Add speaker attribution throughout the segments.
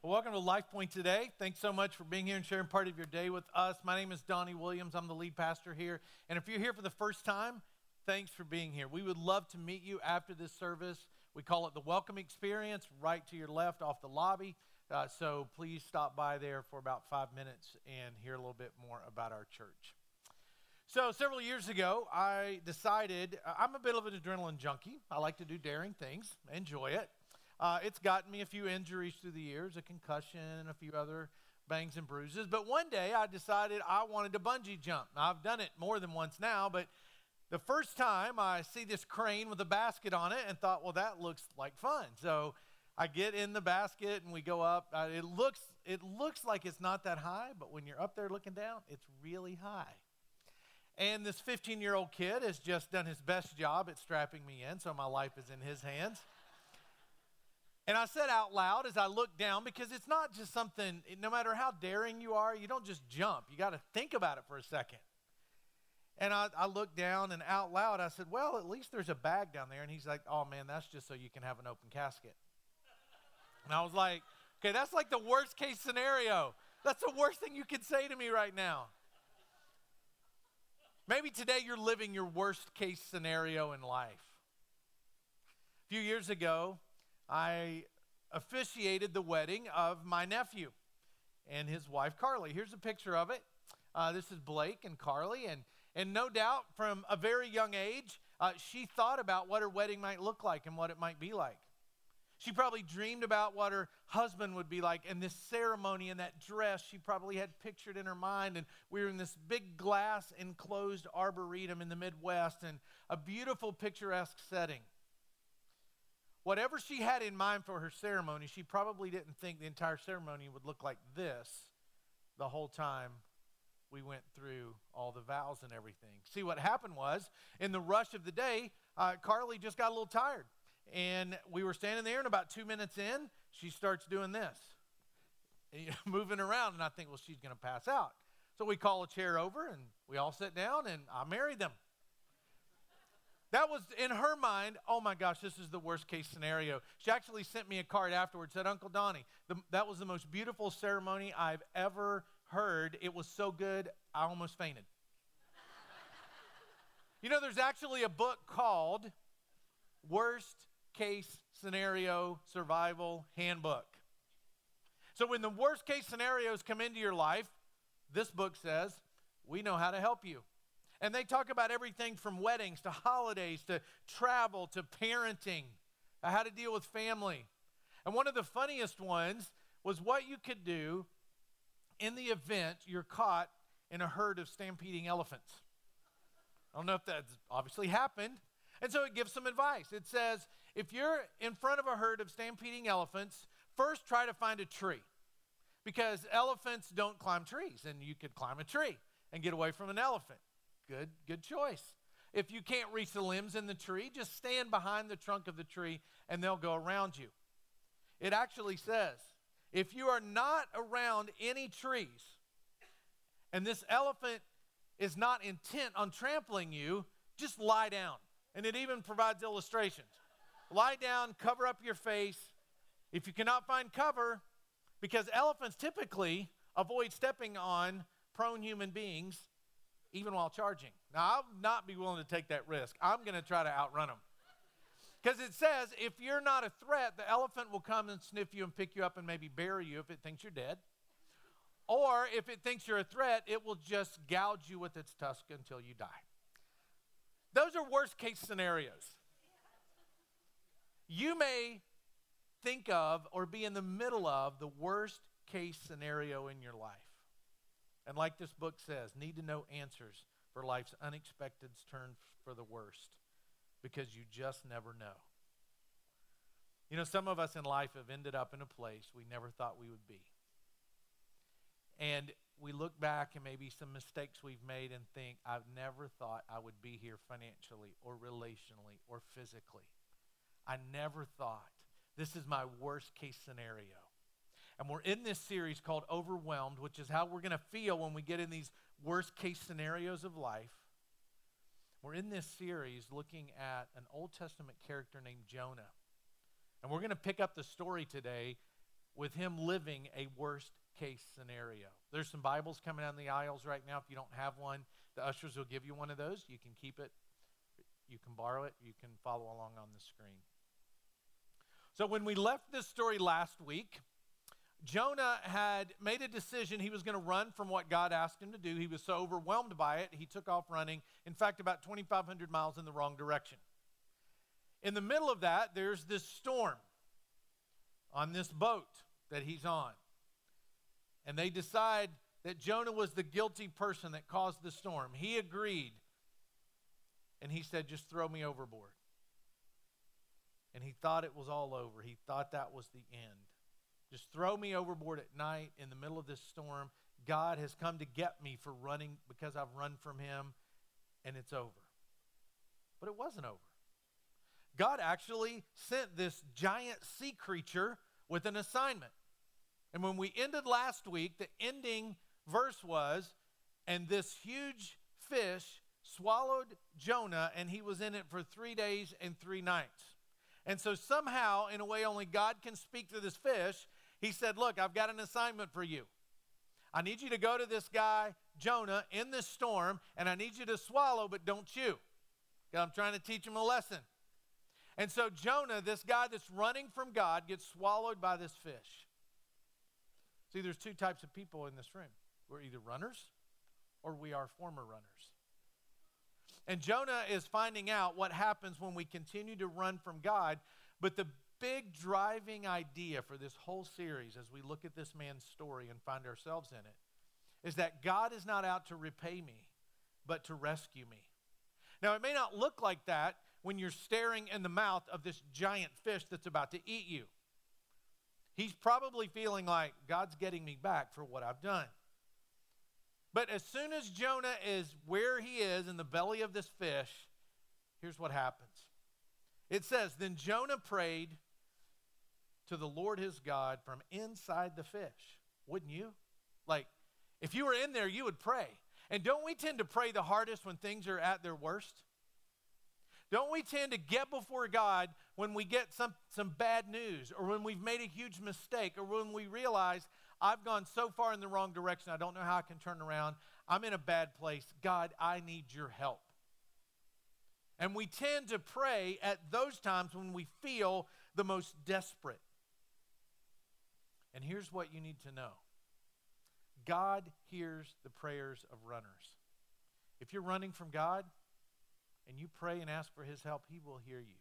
Speaker 1: Well, welcome to Life Point today. Thanks so much for being here and sharing part of your day with us. My name is Donnie Williams. I'm the lead pastor here. And if you're here for the first time, thanks for being here. We would love to meet you after this service. We call it the Welcome Experience, right to your left off the lobby. Uh, so please stop by there for about five minutes and hear a little bit more about our church. So, several years ago, I decided uh, I'm a bit of an adrenaline junkie. I like to do daring things, enjoy it. Uh, it's gotten me a few injuries through the years, a concussion, and a few other bangs and bruises. But one day I decided I wanted to bungee jump. I've done it more than once now, but the first time I see this crane with a basket on it and thought, well, that looks like fun. So I get in the basket and we go up. Uh, it looks it looks like it's not that high, but when you're up there looking down, it's really high. And this 15 year old kid has just done his best job at strapping me in, so my life is in his hands. And I said out loud as I looked down, because it's not just something, no matter how daring you are, you don't just jump. You got to think about it for a second. And I, I, looked down and out loud, I said, Well, at least there's a bag down there. And he's like, Oh man, that's just so you can have an open casket. And I was like, Okay, that's like the worst case scenario. That's the worst thing you can say to me right now. Maybe today you're living your worst case scenario in life. A few years ago, I officiated the wedding of my nephew and his wife Carly. Here's a picture of it. Uh, this is Blake and Carly, and and no doubt from a very young age, uh, she thought about what her wedding might look like and what it might be like. She probably dreamed about what her husband would be like and this ceremony and that dress she probably had pictured in her mind. And we were in this big glass enclosed arboretum in the Midwest and a beautiful picturesque setting. Whatever she had in mind for her ceremony, she probably didn't think the entire ceremony would look like this the whole time we went through all the vows and everything. See, what happened was, in the rush of the day, uh, Carly just got a little tired. And we were standing there, and about two minutes in, she starts doing this, moving around. And I think, well, she's going to pass out. So we call a chair over, and we all sit down, and I married them. That was in her mind, oh my gosh, this is the worst case scenario. She actually sent me a card afterwards, said, Uncle Donnie, the, that was the most beautiful ceremony I've ever heard. It was so good, I almost fainted. you know, there's actually a book called Worst Case Scenario Survival Handbook. So when the worst case scenarios come into your life, this book says, we know how to help you. And they talk about everything from weddings to holidays to travel to parenting, how to deal with family. And one of the funniest ones was what you could do in the event you're caught in a herd of stampeding elephants. I don't know if that's obviously happened. And so it gives some advice. It says if you're in front of a herd of stampeding elephants, first try to find a tree because elephants don't climb trees, and you could climb a tree and get away from an elephant. Good, good choice. If you can't reach the limbs in the tree, just stand behind the trunk of the tree and they'll go around you. It actually says if you are not around any trees and this elephant is not intent on trampling you, just lie down. And it even provides illustrations. Lie down, cover up your face. If you cannot find cover, because elephants typically avoid stepping on prone human beings, even while charging. Now, I'll not be willing to take that risk. I'm going to try to outrun them. Because it says if you're not a threat, the elephant will come and sniff you and pick you up and maybe bury you if it thinks you're dead. Or if it thinks you're a threat, it will just gouge you with its tusk until you die. Those are worst case scenarios. You may think of or be in the middle of the worst case scenario in your life. And like this book says, need to know answers for life's unexpected turn for the worst because you just never know. You know, some of us in life have ended up in a place we never thought we would be. And we look back and maybe some mistakes we've made and think, I've never thought I would be here financially or relationally or physically. I never thought. This is my worst case scenario. And we're in this series called Overwhelmed, which is how we're going to feel when we get in these worst case scenarios of life. We're in this series looking at an Old Testament character named Jonah. And we're going to pick up the story today with him living a worst case scenario. There's some Bibles coming down the aisles right now. If you don't have one, the ushers will give you one of those. You can keep it, you can borrow it, you can follow along on the screen. So, when we left this story last week, Jonah had made a decision he was going to run from what God asked him to do. He was so overwhelmed by it, he took off running, in fact, about 2,500 miles in the wrong direction. In the middle of that, there's this storm on this boat that he's on. And they decide that Jonah was the guilty person that caused the storm. He agreed. And he said, Just throw me overboard. And he thought it was all over. He thought that was the end. Just throw me overboard at night in the middle of this storm. God has come to get me for running because I've run from him, and it's over. But it wasn't over. God actually sent this giant sea creature with an assignment. And when we ended last week, the ending verse was, and this huge fish swallowed Jonah, and he was in it for three days and three nights. And so, somehow, in a way only God can speak to this fish, he said, Look, I've got an assignment for you. I need you to go to this guy, Jonah, in this storm, and I need you to swallow, but don't chew. I'm trying to teach him a lesson. And so, Jonah, this guy that's running from God, gets swallowed by this fish. See, there's two types of people in this room we're either runners or we are former runners. And Jonah is finding out what happens when we continue to run from God. But the big driving idea for this whole series, as we look at this man's story and find ourselves in it, is that God is not out to repay me, but to rescue me. Now, it may not look like that when you're staring in the mouth of this giant fish that's about to eat you. He's probably feeling like God's getting me back for what I've done. But as soon as Jonah is where he is in the belly of this fish, here's what happens. It says, Then Jonah prayed to the Lord his God from inside the fish. Wouldn't you? Like, if you were in there, you would pray. And don't we tend to pray the hardest when things are at their worst? Don't we tend to get before God when we get some, some bad news or when we've made a huge mistake or when we realize I've gone so far in the wrong direction, I don't know how I can turn around. I'm in a bad place. God, I need your help. And we tend to pray at those times when we feel the most desperate. And here's what you need to know God hears the prayers of runners. If you're running from God and you pray and ask for his help, he will hear you.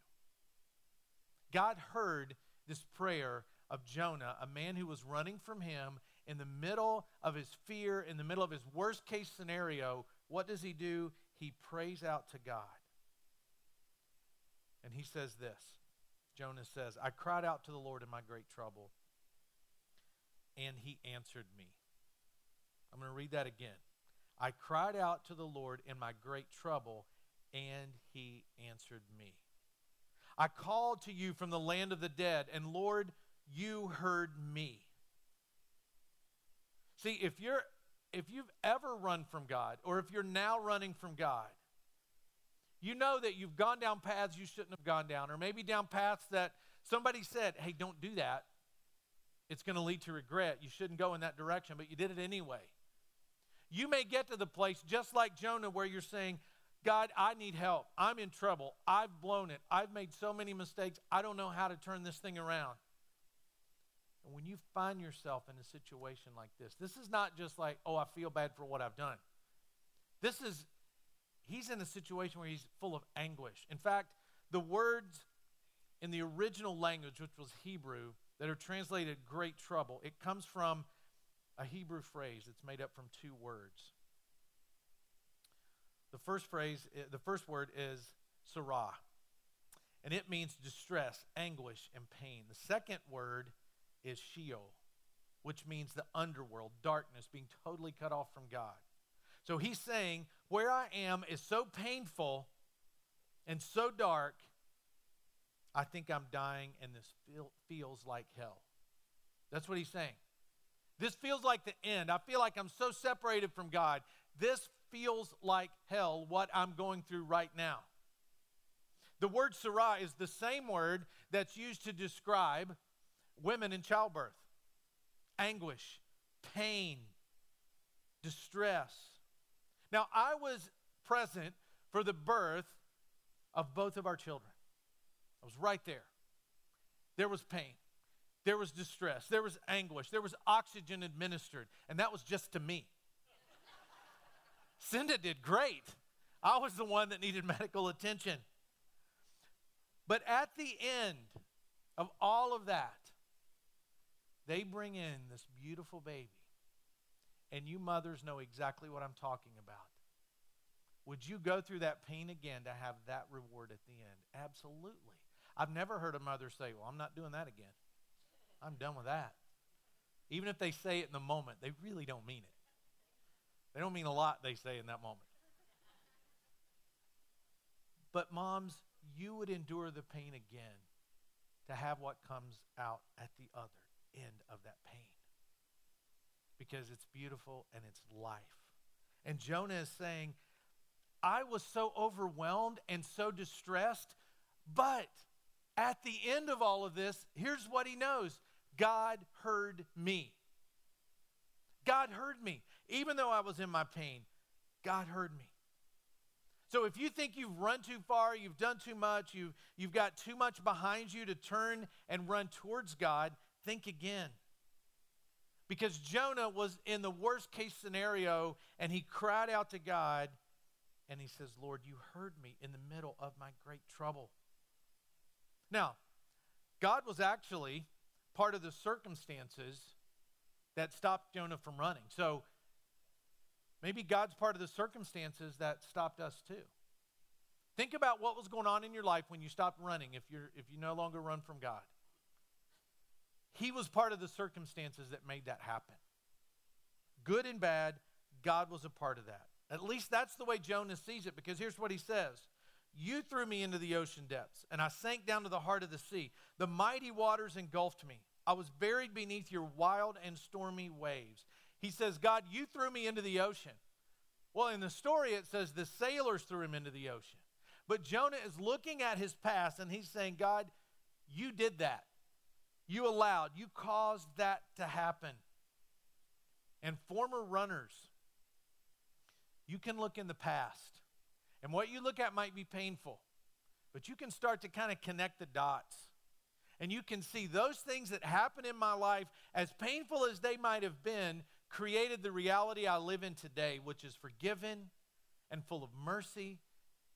Speaker 1: God heard this prayer of Jonah, a man who was running from him in the middle of his fear, in the middle of his worst case scenario. What does he do? He prays out to God. And he says this Jonah says, I cried out to the Lord in my great trouble and he answered me. I'm going to read that again. I cried out to the Lord in my great trouble, and he answered me. I called to you from the land of the dead, and Lord, you heard me. See, if you're if you've ever run from God, or if you're now running from God, you know that you've gone down paths you shouldn't have gone down, or maybe down paths that somebody said, hey, don't do that it's going to lead to regret. You shouldn't go in that direction, but you did it anyway. You may get to the place just like Jonah where you're saying, God, I need help. I'm in trouble. I've blown it. I've made so many mistakes. I don't know how to turn this thing around. And when you find yourself in a situation like this, this is not just like, oh, I feel bad for what I've done. This is, he's in a situation where he's full of anguish. In fact, the words in the original language, which was Hebrew, that are translated great trouble. It comes from a Hebrew phrase that's made up from two words. The first phrase, eh, the first word is sarah, and it means distress, anguish, and pain. The second word is sheol, which means the underworld, darkness, being totally cut off from God. So he's saying, Where I am is so painful and so dark I think I'm dying and this feel, feels like hell. That's what he's saying. This feels like the end. I feel like I'm so separated from God. This feels like hell, what I'm going through right now. The word sarah is the same word that's used to describe women in childbirth. anguish, pain, distress. Now, I was present for the birth of both of our children. I was right there. There was pain. There was distress. There was anguish. There was oxygen administered. And that was just to me. Cinda did great. I was the one that needed medical attention. But at the end of all of that, they bring in this beautiful baby. And you mothers know exactly what I'm talking about. Would you go through that pain again to have that reward at the end? Absolutely. I've never heard a mother say, Well, I'm not doing that again. I'm done with that. Even if they say it in the moment, they really don't mean it. They don't mean a lot, they say in that moment. But, moms, you would endure the pain again to have what comes out at the other end of that pain because it's beautiful and it's life. And Jonah is saying, I was so overwhelmed and so distressed, but at the end of all of this, here's what he knows God heard me. God heard me. Even though I was in my pain, God heard me. So if you think you've run too far, you've done too much, you've, you've got too much behind you to turn and run towards God, think again. Because Jonah was in the worst case scenario and he cried out to God and he says, Lord, you heard me in the middle of my great trouble. Now, God was actually part of the circumstances that stopped Jonah from running. So maybe God's part of the circumstances that stopped us too. Think about what was going on in your life when you stopped running if you're if you no longer run from God. He was part of the circumstances that made that happen. Good and bad, God was a part of that. At least that's the way Jonah sees it, because here's what he says You threw me into the ocean depths, and I sank down to the heart of the sea. The mighty waters engulfed me. I was buried beneath your wild and stormy waves. He says, God, you threw me into the ocean. Well, in the story, it says the sailors threw him into the ocean. But Jonah is looking at his past and he's saying, God, you did that. You allowed, you caused that to happen. And former runners, you can look in the past. And what you look at might be painful, but you can start to kind of connect the dots. And you can see those things that happen in my life, as painful as they might have been, created the reality I live in today, which is forgiven and full of mercy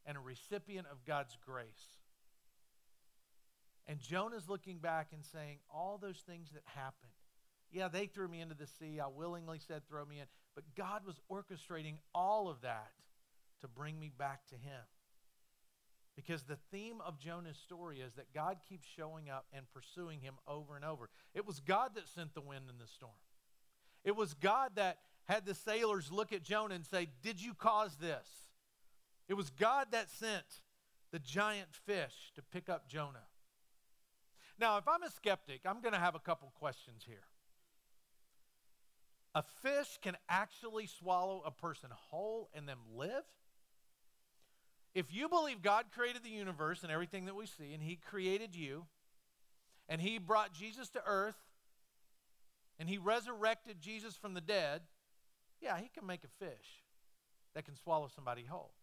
Speaker 1: and a recipient of God's grace. And Jonah's looking back and saying, All those things that happened, yeah, they threw me into the sea. I willingly said, Throw me in. But God was orchestrating all of that to bring me back to Him. Because the theme of Jonah's story is that God keeps showing up and pursuing him over and over. It was God that sent the wind and the storm. It was God that had the sailors look at Jonah and say, Did you cause this? It was God that sent the giant fish to pick up Jonah. Now, if I'm a skeptic, I'm going to have a couple questions here. A fish can actually swallow a person whole and then live? If you believe God created the universe and everything that we see, and He created you, and He brought Jesus to earth, and He resurrected Jesus from the dead, yeah, He can make a fish that can swallow somebody whole.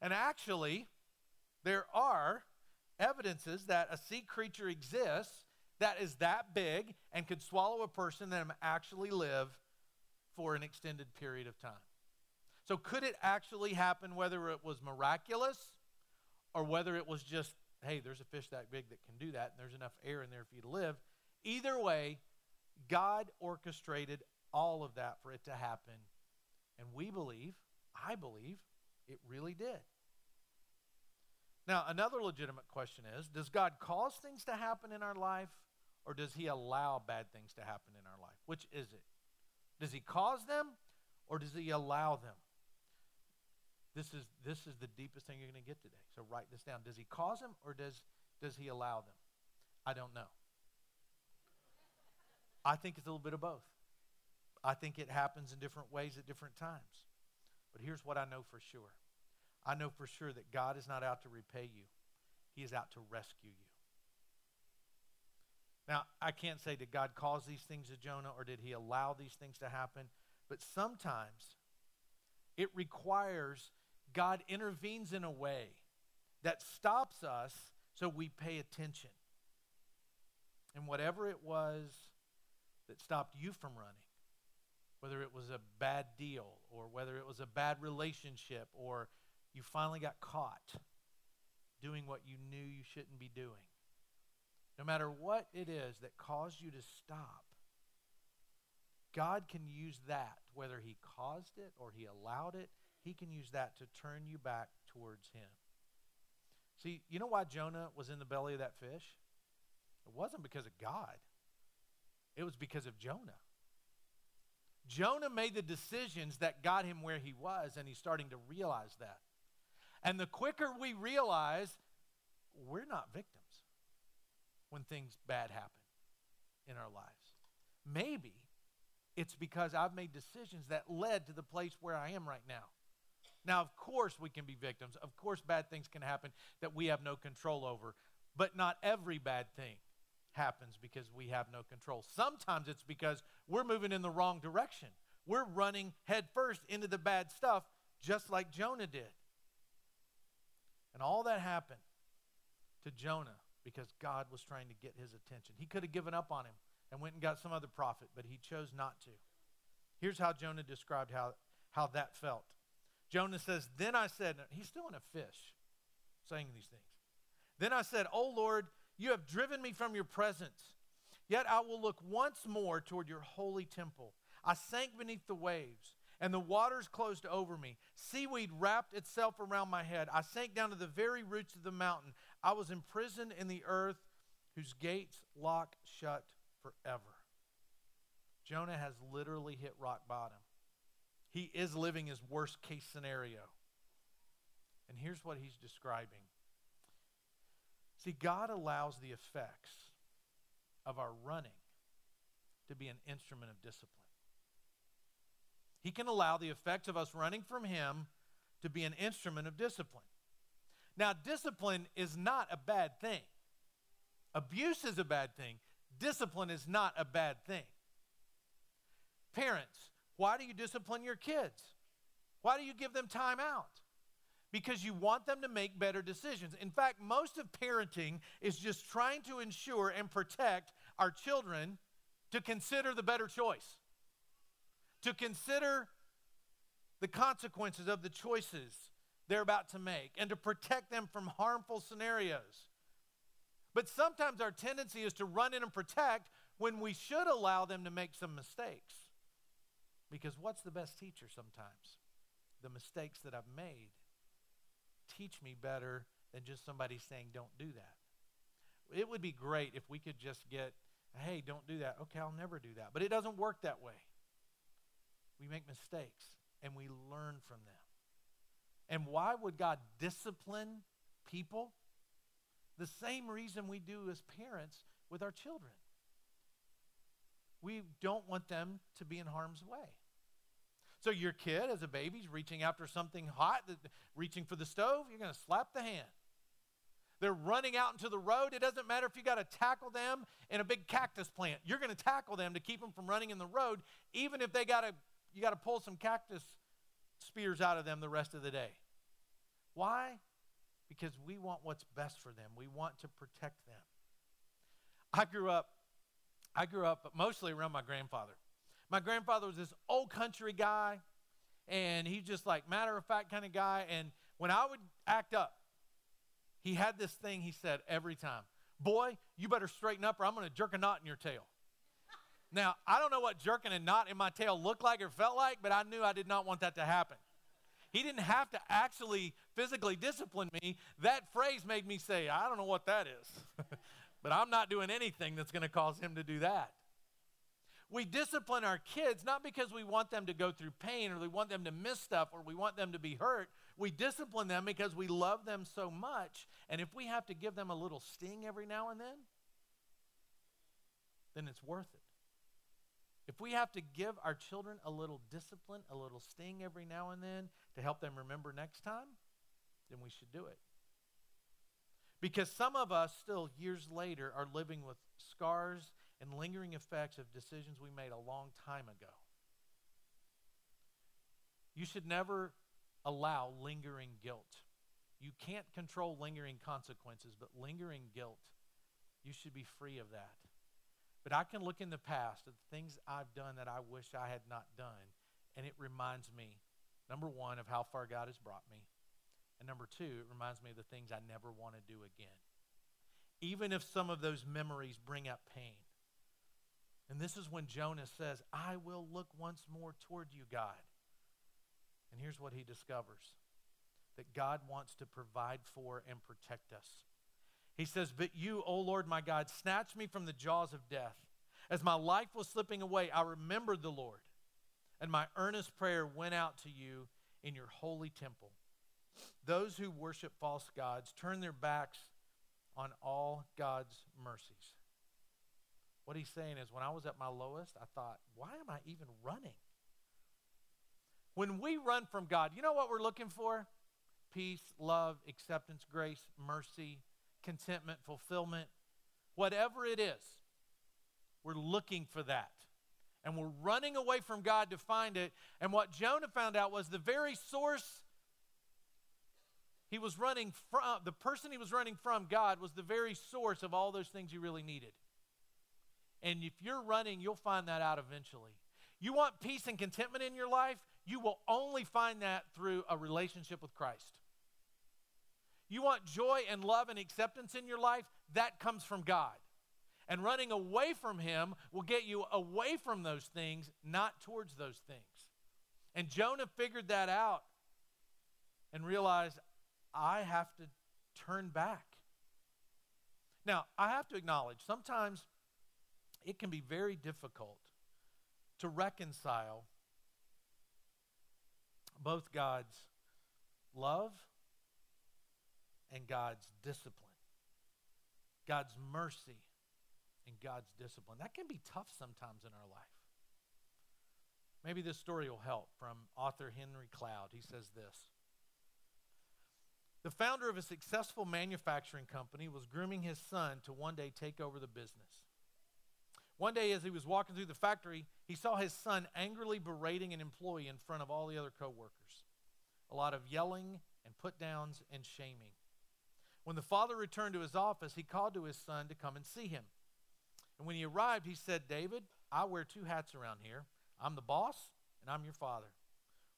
Speaker 1: And actually, there are evidences that a sea creature exists that is that big and could swallow a person and actually live for an extended period of time. So, could it actually happen whether it was miraculous or whether it was just, hey, there's a fish that big that can do that and there's enough air in there for you to live? Either way, God orchestrated all of that for it to happen. And we believe, I believe, it really did. Now, another legitimate question is Does God cause things to happen in our life or does He allow bad things to happen in our life? Which is it? Does He cause them or does He allow them? This is, this is the deepest thing you're going to get today. So write this down. Does He cause them or does, does He allow them? I don't know. I think it's a little bit of both. I think it happens in different ways at different times. But here's what I know for sure I know for sure that God is not out to repay you, He is out to rescue you. Now, I can't say did God cause these things to Jonah or did he allow these things to happen, but sometimes it requires God intervenes in a way that stops us so we pay attention. And whatever it was that stopped you from running, whether it was a bad deal or whether it was a bad relationship or you finally got caught doing what you knew you shouldn't be doing. No matter what it is that caused you to stop, God can use that, whether He caused it or He allowed it, He can use that to turn you back towards Him. See, you know why Jonah was in the belly of that fish? It wasn't because of God, it was because of Jonah. Jonah made the decisions that got him where he was, and he's starting to realize that. And the quicker we realize we're not victims when things bad happen in our lives, maybe it's because I've made decisions that led to the place where I am right now. Now, of course, we can be victims. Of course, bad things can happen that we have no control over. But not every bad thing happens because we have no control. Sometimes it's because we're moving in the wrong direction. We're running headfirst into the bad stuff, just like Jonah did. And all that happened to Jonah because God was trying to get his attention. He could have given up on him and went and got some other prophet, but he chose not to. Here's how Jonah described how, how that felt. Jonah says, Then I said, he's still in a fish saying these things. Then I said, Oh Lord, you have driven me from your presence. Yet I will look once more toward your holy temple. I sank beneath the waves, and the waters closed over me. Seaweed wrapped itself around my head. I sank down to the very roots of the mountain. I was imprisoned in the earth, whose gates lock shut forever. Jonah has literally hit rock bottom. He is living his worst case scenario. And here's what he's describing See, God allows the effects of our running to be an instrument of discipline. He can allow the effects of us running from Him to be an instrument of discipline. Now, discipline is not a bad thing. Abuse is a bad thing. Discipline is not a bad thing. Parents, why do you discipline your kids? Why do you give them time out? Because you want them to make better decisions. In fact, most of parenting is just trying to ensure and protect our children to consider the better choice, to consider the consequences of the choices they're about to make, and to protect them from harmful scenarios. But sometimes our tendency is to run in and protect when we should allow them to make some mistakes. Because what's the best teacher sometimes? The mistakes that I've made teach me better than just somebody saying, don't do that. It would be great if we could just get, hey, don't do that. Okay, I'll never do that. But it doesn't work that way. We make mistakes and we learn from them. And why would God discipline people? The same reason we do as parents with our children. We don't want them to be in harm's way. So your kid, as a baby, is reaching after something hot, reaching for the stove, you're going to slap the hand. They're running out into the road. It doesn't matter if you got to tackle them in a big cactus plant. You're going to tackle them to keep them from running in the road, even if they got to you got to pull some cactus spears out of them the rest of the day. Why? Because we want what's best for them. We want to protect them. I grew up I grew up mostly around my grandfather. My grandfather was this old country guy, and he's just like matter of fact kind of guy. And when I would act up, he had this thing he said every time Boy, you better straighten up or I'm going to jerk a knot in your tail. Now, I don't know what jerking a knot in my tail looked like or felt like, but I knew I did not want that to happen. He didn't have to actually physically discipline me. That phrase made me say, I don't know what that is, but I'm not doing anything that's going to cause him to do that. We discipline our kids not because we want them to go through pain or we want them to miss stuff or we want them to be hurt. We discipline them because we love them so much. And if we have to give them a little sting every now and then, then it's worth it. If we have to give our children a little discipline, a little sting every now and then to help them remember next time, then we should do it. Because some of us still years later are living with scars and lingering effects of decisions we made a long time ago. You should never allow lingering guilt. You can't control lingering consequences, but lingering guilt, you should be free of that. But I can look in the past at the things I've done that I wish I had not done, and it reminds me, number one, of how far God has brought me. And number two, it reminds me of the things I never want to do again. Even if some of those memories bring up pain. And this is when Jonah says, I will look once more toward you, God. And here's what he discovers that God wants to provide for and protect us. He says, But you, O Lord my God, snatched me from the jaws of death. As my life was slipping away, I remembered the Lord, and my earnest prayer went out to you in your holy temple. Those who worship false gods turn their backs on all God's mercies. What he's saying is, when I was at my lowest, I thought, why am I even running? When we run from God, you know what we're looking for? Peace, love, acceptance, grace, mercy, contentment, fulfillment. Whatever it is, we're looking for that. And we're running away from God to find it. And what Jonah found out was the very source he was running from, the person he was running from, God, was the very source of all those things you really needed. And if you're running, you'll find that out eventually. You want peace and contentment in your life? You will only find that through a relationship with Christ. You want joy and love and acceptance in your life? That comes from God. And running away from Him will get you away from those things, not towards those things. And Jonah figured that out and realized, I have to turn back. Now, I have to acknowledge, sometimes it can be very difficult to reconcile both God's love and God's discipline, God's mercy and God's discipline. That can be tough sometimes in our life. Maybe this story will help from author Henry Cloud. He says this The founder of a successful manufacturing company was grooming his son to one day take over the business. One day, as he was walking through the factory, he saw his son angrily berating an employee in front of all the other coworkers. A lot of yelling and put downs and shaming. When the father returned to his office, he called to his son to come and see him. And when he arrived, he said, David, I wear two hats around here. I'm the boss, and I'm your father.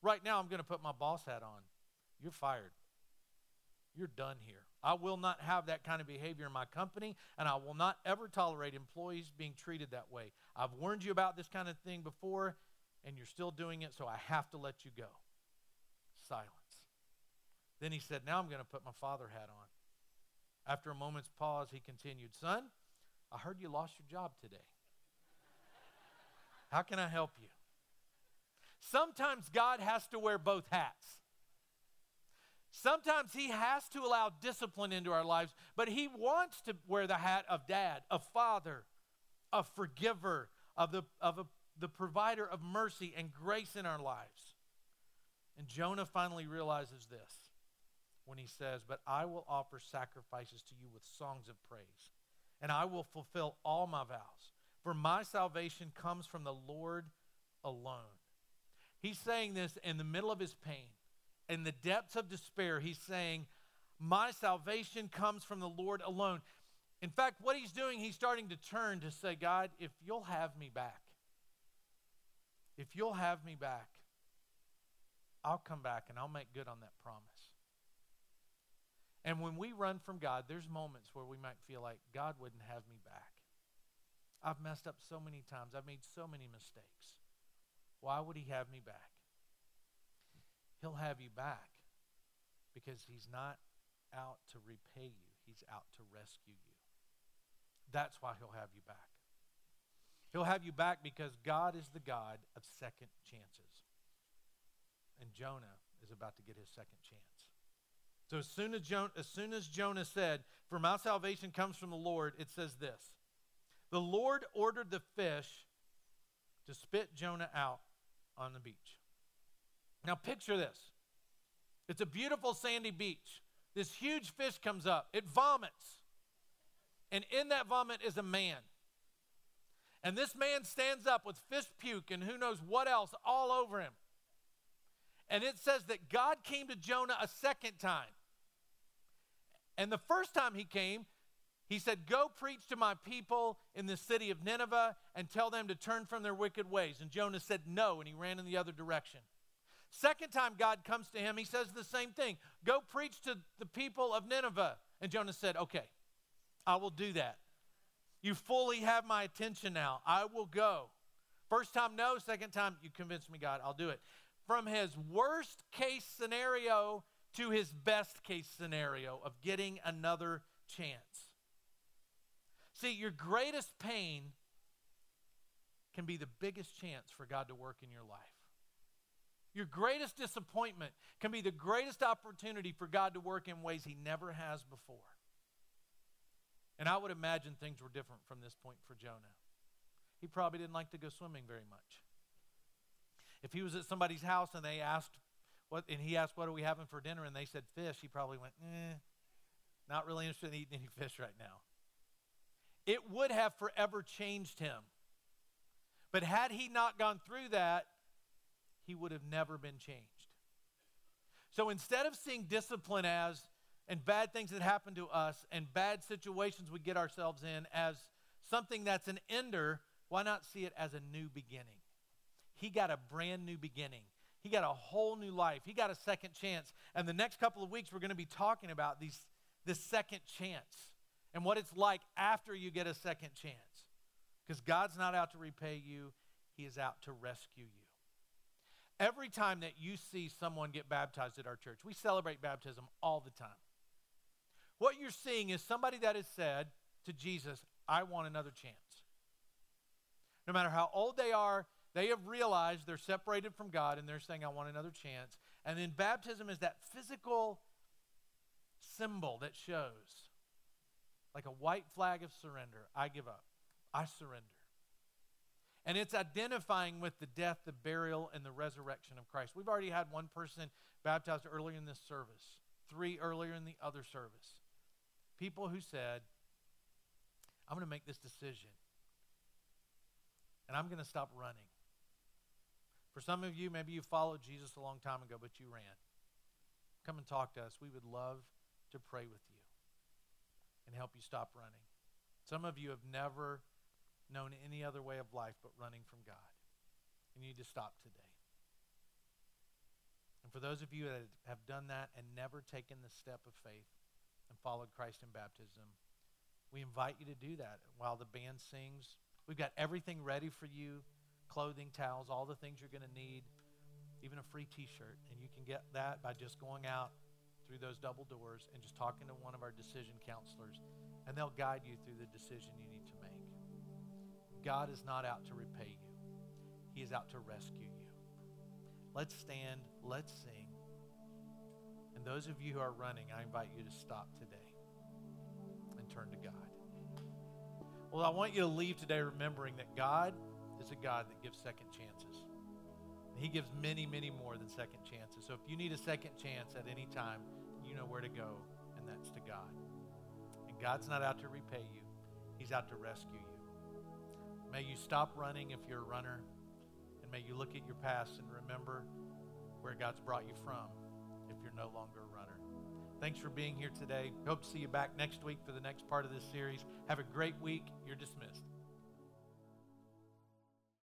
Speaker 1: Right now, I'm going to put my boss hat on. You're fired. You're done here. I will not have that kind of behavior in my company, and I will not ever tolerate employees being treated that way. I've warned you about this kind of thing before, and you're still doing it, so I have to let you go. Silence. Then he said, Now I'm going to put my father hat on. After a moment's pause, he continued, Son, I heard you lost your job today. How can I help you? Sometimes God has to wear both hats. Sometimes he has to allow discipline into our lives, but he wants to wear the hat of dad, of father, of forgiver, of the, of a, the provider of mercy and grace in our lives. And Jonah finally realizes this when he says, But I will offer sacrifices to you with songs of praise, and I will fulfill all my vows. For my salvation comes from the Lord alone. He's saying this in the middle of his pain in the depths of despair, he's saying, My salvation comes from the Lord alone. In fact, what he's doing, he's starting to turn to say, God, if you'll have me back, if you'll have me back, I'll come back and I'll make good on that promise. And when we run from God, there's moments where we might feel like God wouldn't have me back. I've messed up so many times, I've made so many mistakes. Why would he have me back? He'll have you back because he's not out to repay you, he's out to rescue you. That's why he'll have you back. He'll have you back because God is the God of second chances. And Jonah is about to get his second chance. So as soon as, Jonah, as soon as Jonah said, For my salvation comes from the Lord, it says this The Lord ordered the fish to spit Jonah out on the beach. Now, picture this it's a beautiful sandy beach. This huge fish comes up, it vomits, And in that vomit is a man. And this man stands up with fish puke and who knows what else all over him. And it says that God came to Jonah a second time. And the first time he came, he said, Go preach to my people in the city of Nineveh and tell them to turn from their wicked ways. And Jonah said, No, and he ran in the other direction. Second time God comes to him, he says the same thing Go preach to the people of Nineveh. And Jonah said, Okay, I will do that. You fully have my attention now. I will go. First time, no. Second time, you convinced me, God, I'll do it. From his worst case scenario to his best case scenario of getting another chance. See, your greatest pain can be the biggest chance for God to work in your life. Your greatest disappointment can be the greatest opportunity for God to work in ways He never has before. And I would imagine things were different from this point for Jonah. He probably didn't like to go swimming very much. If he was at somebody's house and they asked what, and he asked, "What are we having for dinner?" and they said fish, he probably went, "Eh, not really interested in eating any fish right now." It would have forever changed him. But had he not gone through that, he would have never been changed. So instead of seeing discipline as and bad things that happen to us and bad situations we get ourselves in as something that's an ender, why not see it as a new beginning? He got a brand new beginning. He got a whole new life. He got a second chance. And the next couple of weeks, we're going to be talking about these, this second chance and what it's like after you get a second chance. Because God's not out to repay you, He is out to rescue you. Every time that you see someone get baptized at our church, we celebrate baptism all the time. What you're seeing is somebody that has said to Jesus, I want another chance. No matter how old they are, they have realized they're separated from God and they're saying, I want another chance. And then baptism is that physical symbol that shows, like a white flag of surrender I give up, I surrender. And it's identifying with the death, the burial, and the resurrection of Christ. We've already had one person baptized earlier in this service, three earlier in the other service. People who said, I'm going to make this decision, and I'm going to stop running. For some of you, maybe you followed Jesus a long time ago, but you ran. Come and talk to us. We would love to pray with you and help you stop running. Some of you have never known any other way of life but running from God. You need to stop today. And for those of you that have done that and never taken the step of faith and followed Christ in baptism, we invite you to do that while the band sings. We've got everything ready for you clothing, towels, all the things you're going to need, even a free t shirt. And you can get that by just going out through those double doors and just talking to one of our decision counselors. And they'll guide you through the decision you need to make. God is not out to repay you, He is out to rescue you. Let's stand, let's sing. And those of you who are running, I invite you to stop today and turn to God. Well, I want you to leave today remembering that God is a God that gives second chances. He gives many, many more than second chances. So if you need a second chance at any time, you know where to go, and that's to God. And God's not out to repay you, He's out to rescue you. May you stop running if you're a runner, and may you look at your past and remember where God's brought you from if you're no longer a runner. Thanks for being here today. Hope to see you back next week for the next part of this series. Have a great week. You're dismissed.